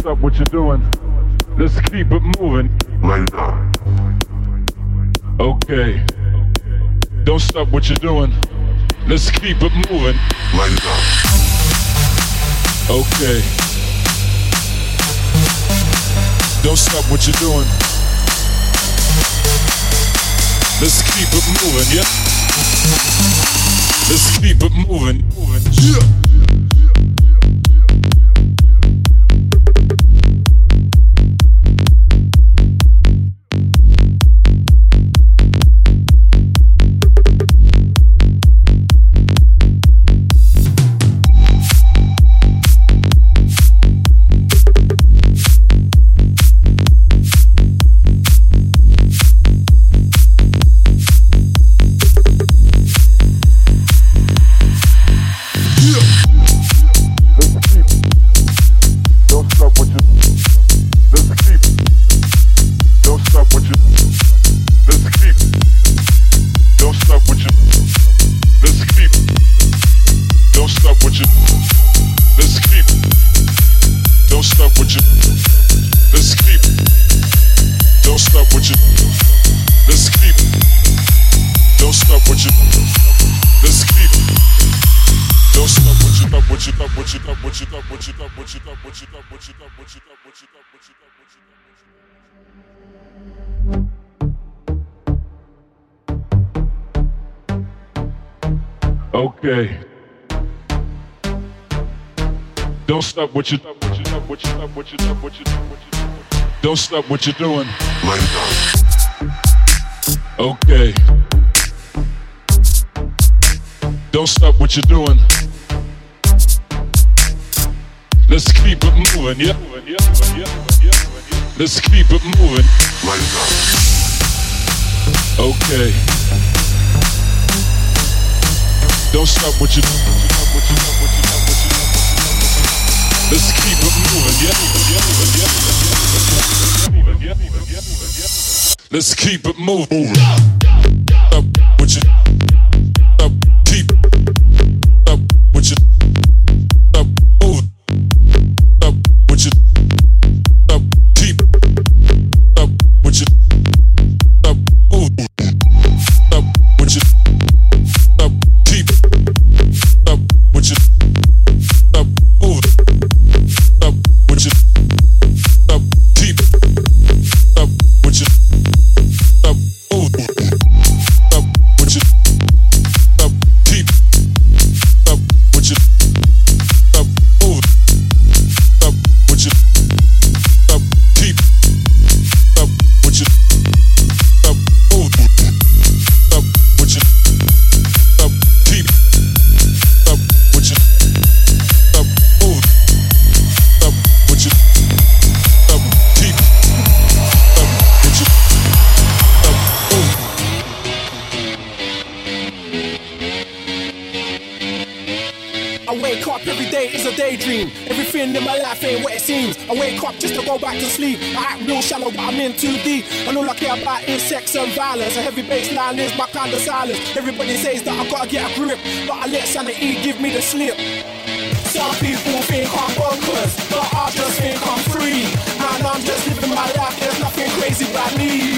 Stop what you're doing. Let's keep it moving. Later. Okay. Don't stop what you're doing. Let's keep it moving. Later. Okay. Don't stop what you're doing. Let's keep it moving, yeah? Let's keep it moving. Yeah. Okay. Don't stop what you what you got, what you got, what you got, what you got, what you. Don't stop what you're doing. Later. Okay. Don't stop what you're doing. Let's keep it moving, yeah? Let's keep it moving. Later. Okay. Don't stop what you Let's keep it moving, yeah? Let's keep it moving. Day is a daydream. Everything in my life ain't what it seems. I wake up just to go back to sleep. I act real shallow, but I'm in too deep. And all I care about is sex and violence. A heavy bassline is my kind of silence. Everybody says that I gotta get a grip, but I let sanity give me the slip. Some people think I'm bonkers, but I just think I'm free. Man, I'm just living my life, there's nothing crazy about me.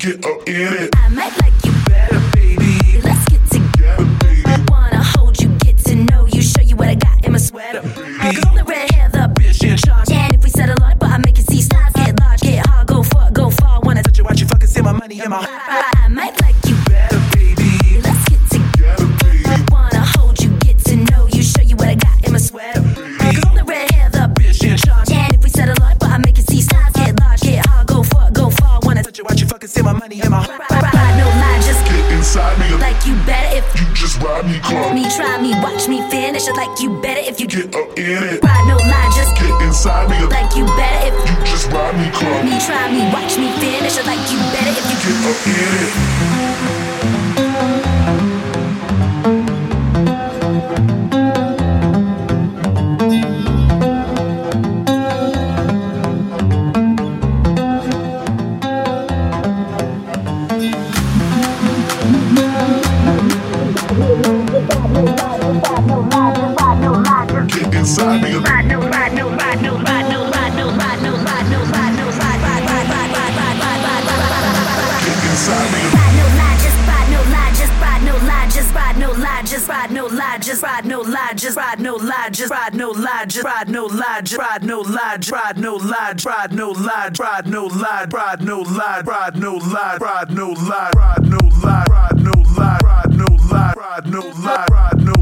get up in it. Like you better if you get up in it. Ride no line, just get inside me. Like you better if you just ride me close. Me try me, watch me finish it like you better if you get up in it. no lie, just ride no lie, just ride no lie, just ride no lie, just ride no lie, just ride no lie, ride no lie, ride no lie, ride no lie, ride no lie, ride no lie, ride no lie, ride no lie, ride no lie, ride no lie, ride no lie, ride no lie.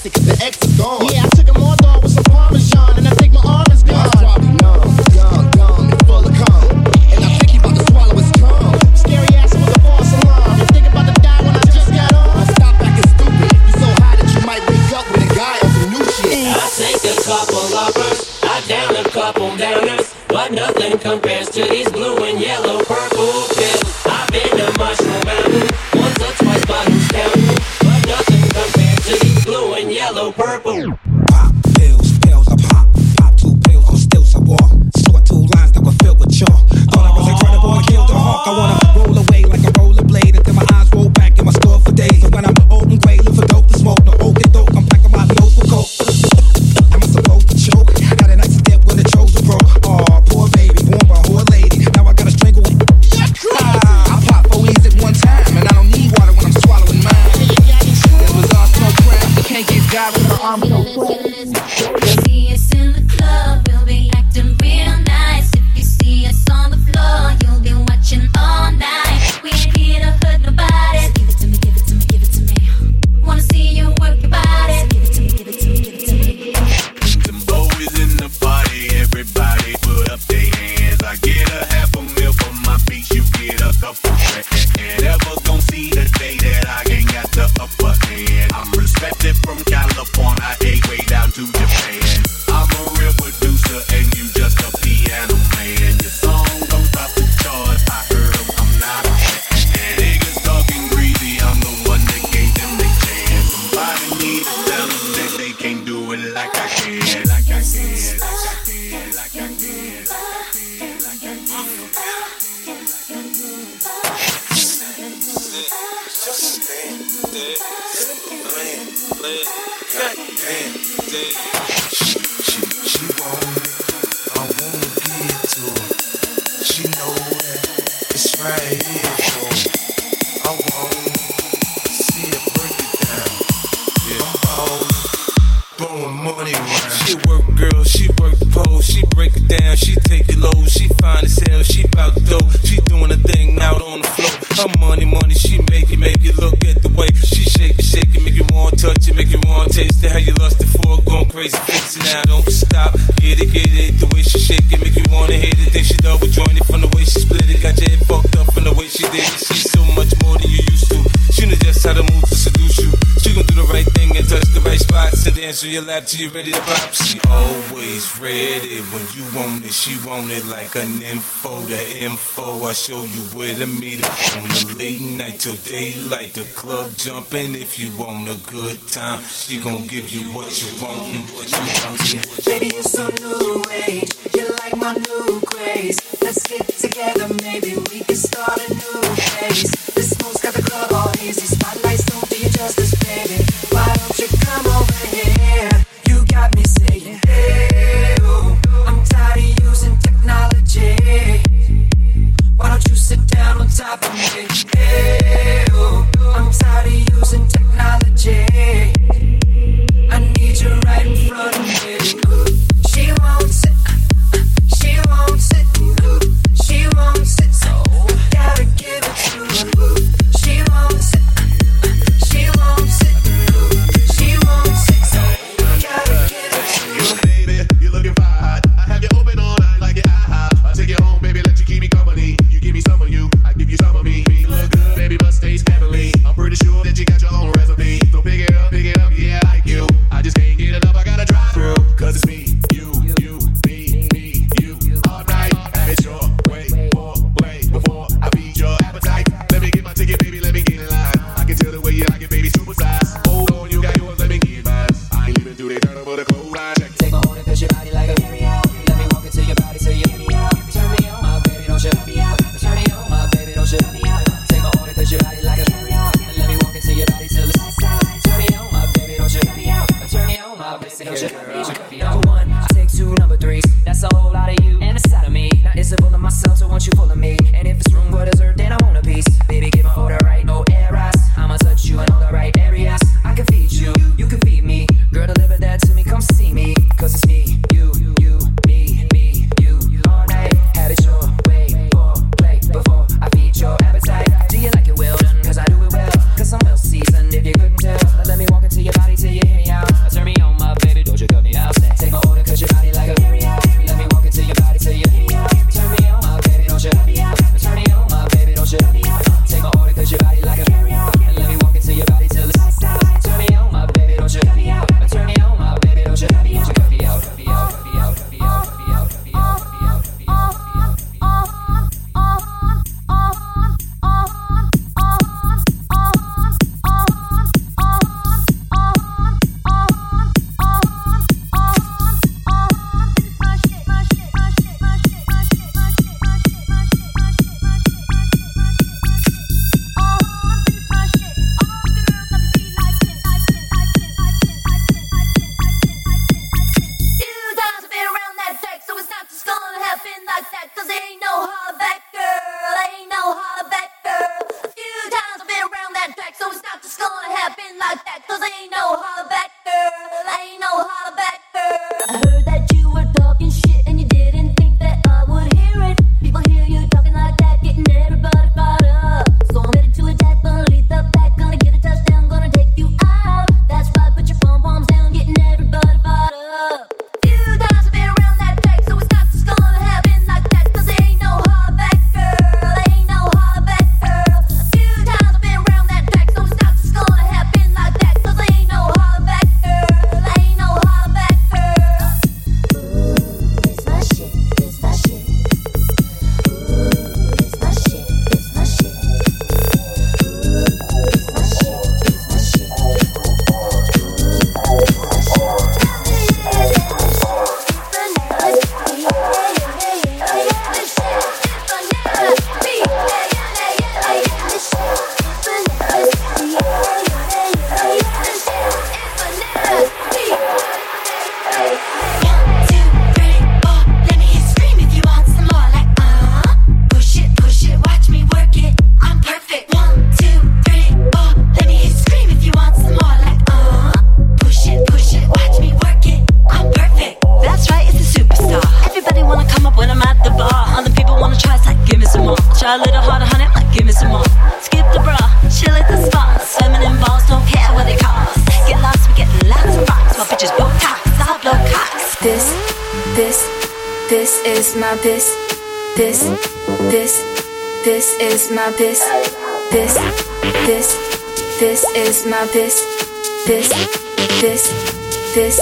classic, the X is gone. so you laugh till you're ready to pop. She always ready when you want it. She want it like an info. The info, I show you where to meet her. On the late night till daylight, the club jumping. If you want a good time, she gon' give you what you want what you want. Baby, you're so new age. You like my new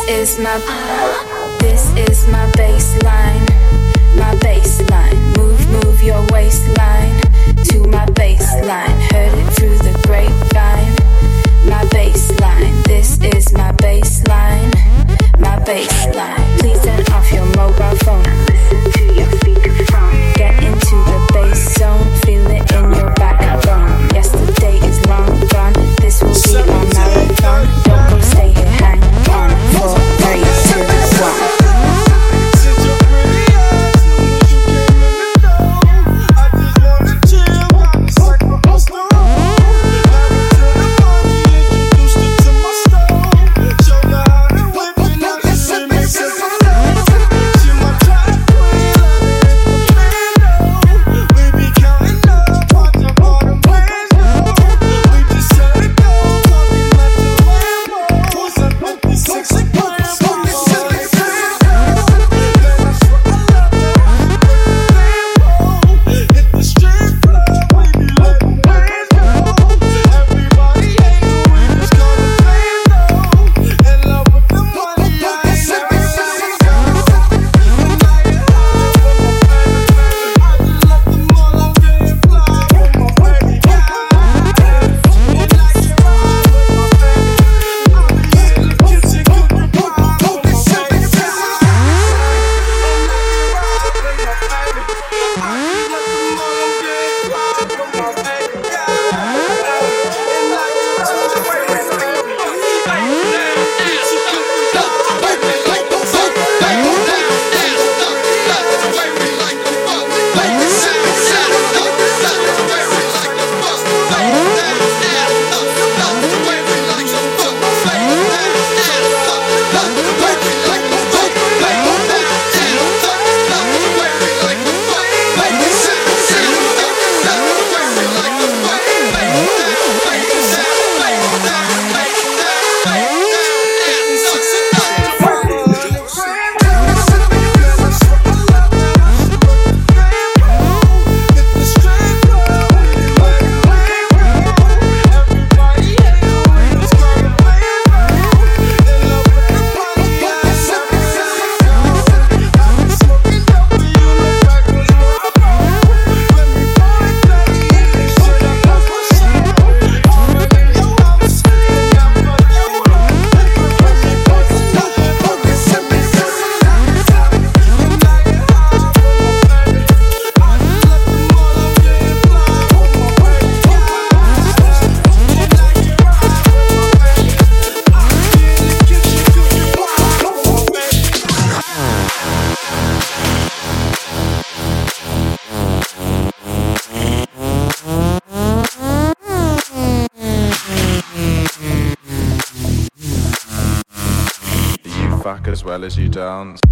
is my. Well you dance.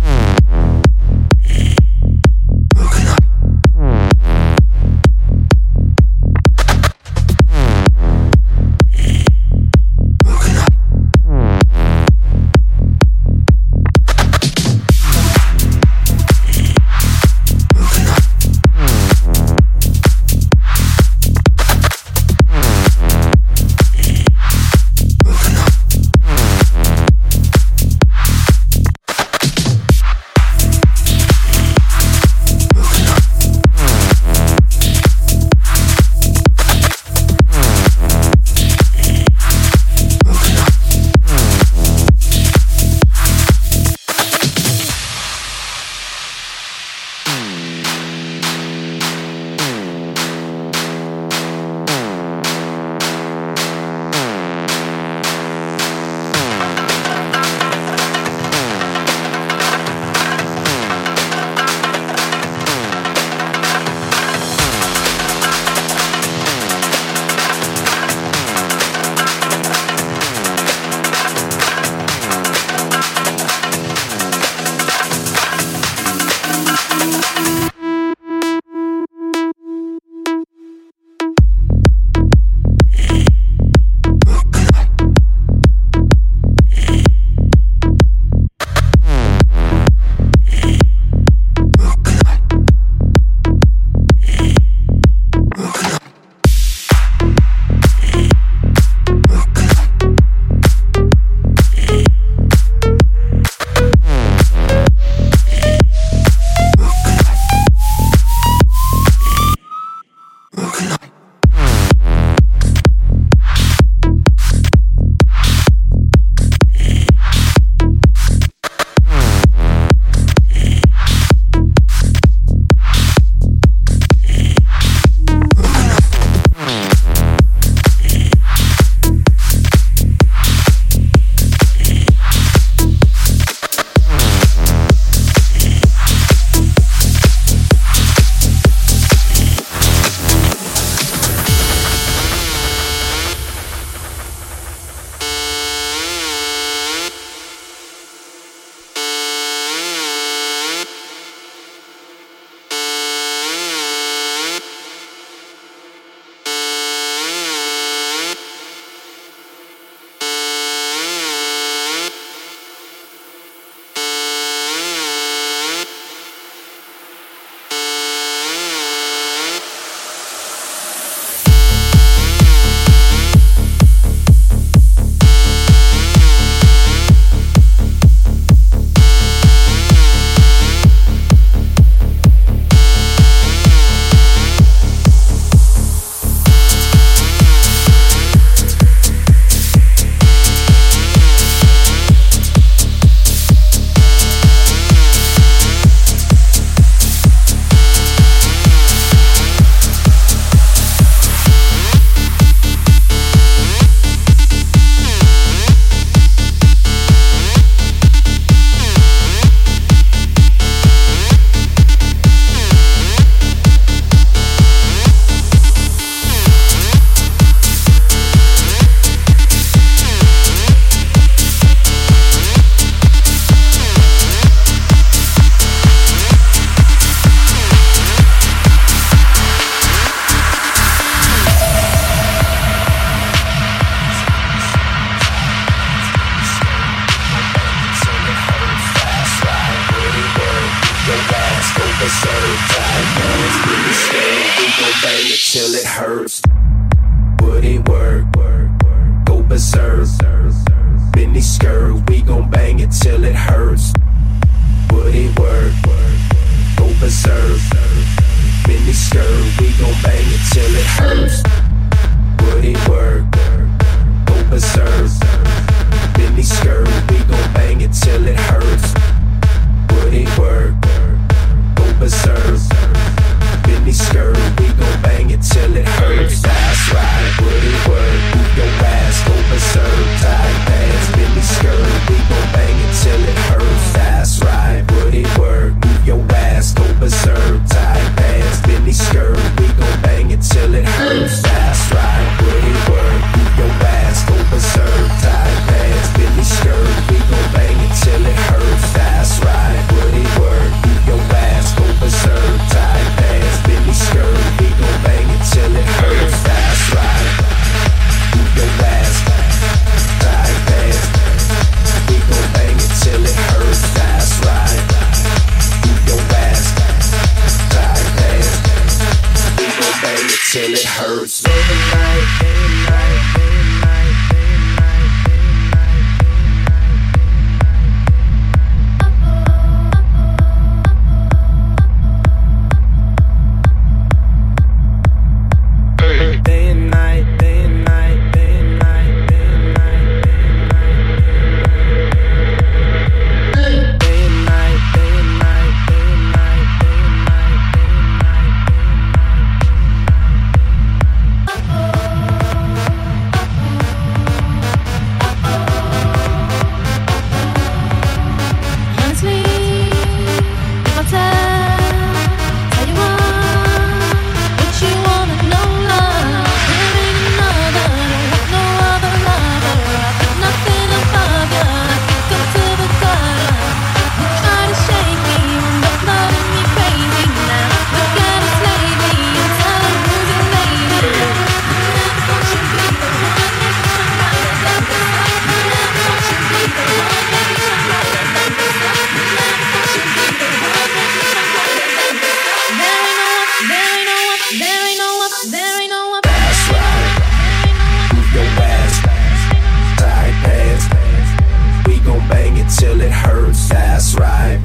till it hurts. That's right.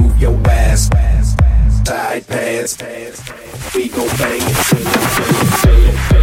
Move your ass, tight pants. We gon' bang it till it, till.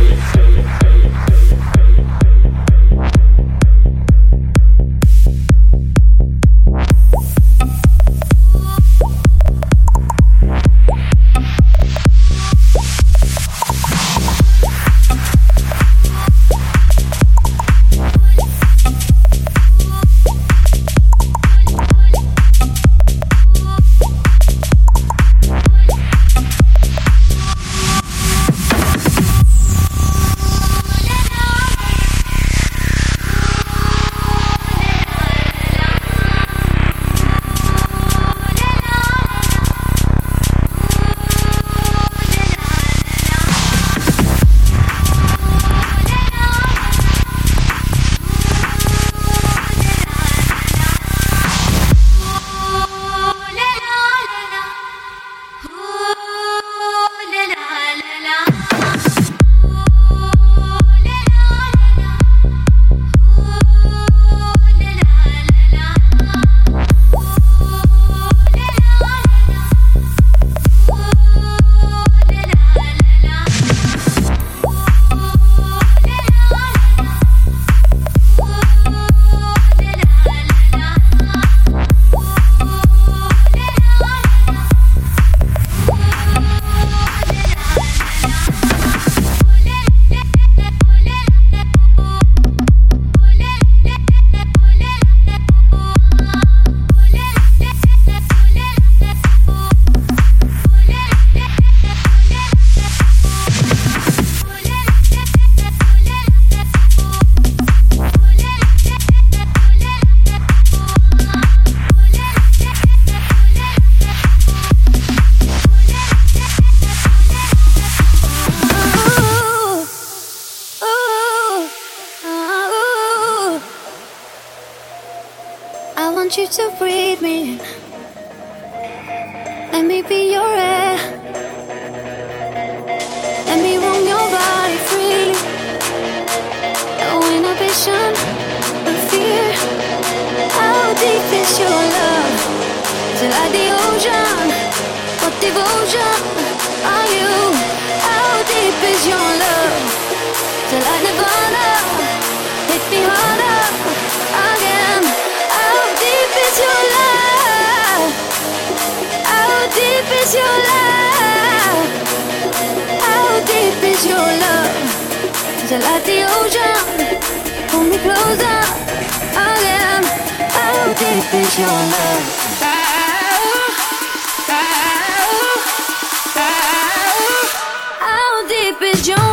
How deep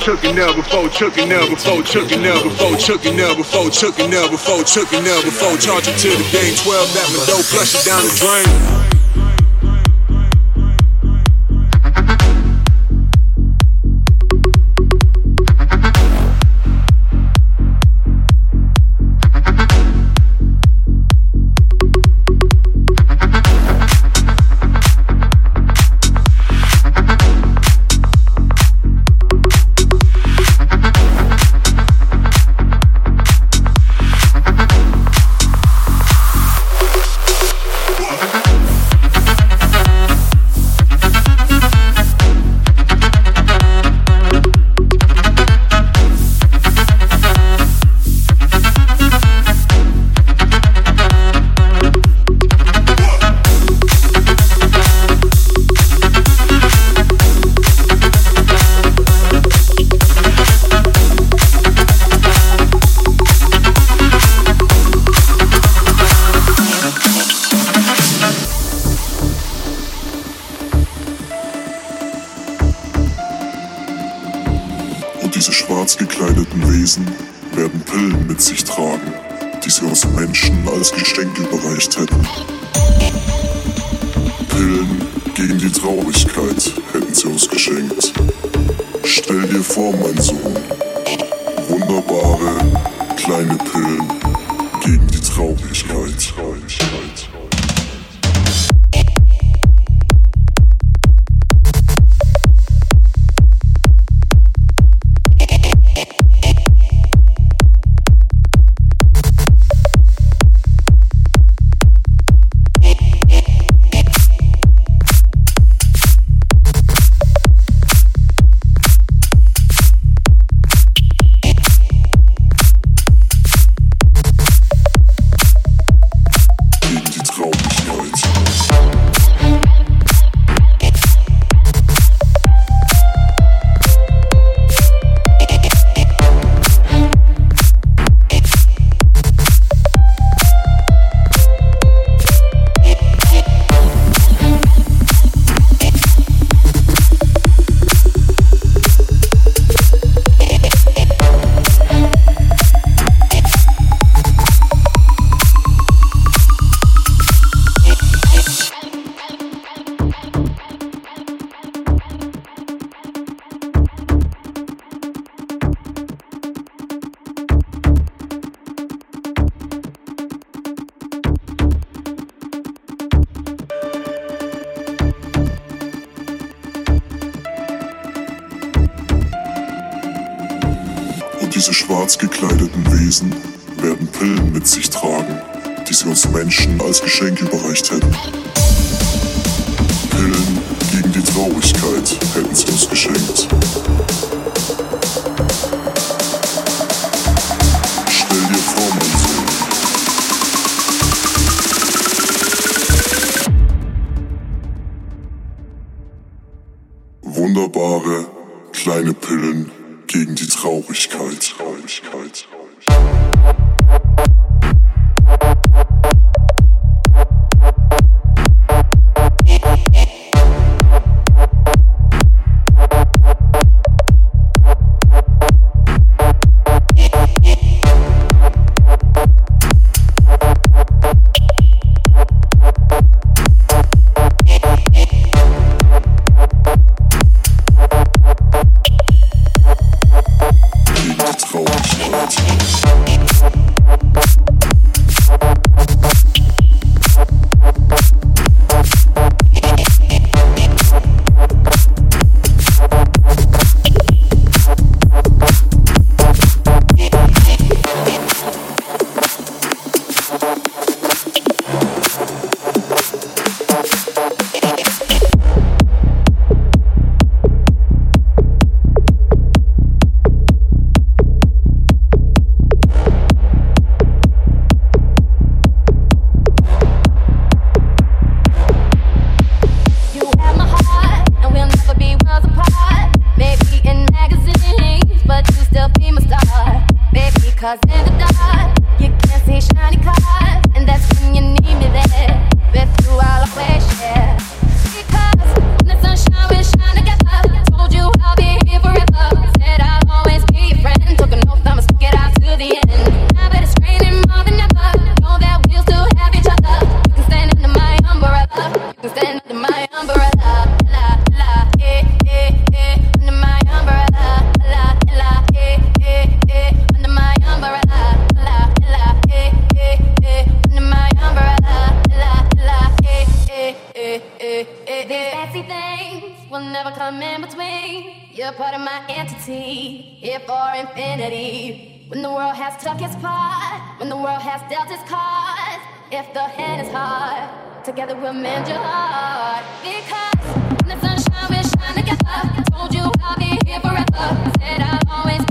chooking now before chooking now before chooking now before chooking now before chooking now before chooking now before charging to the game. 12 that my dope flush it down the drain. things will never come in between. You're part of my entity, here for infinity. When the world has took its part, when the world has dealt its cards, if the hand is hard, together we'll mend your heart. Because when the sunshine, we'll shine together. Told you I'll be here forever. Said I'll always.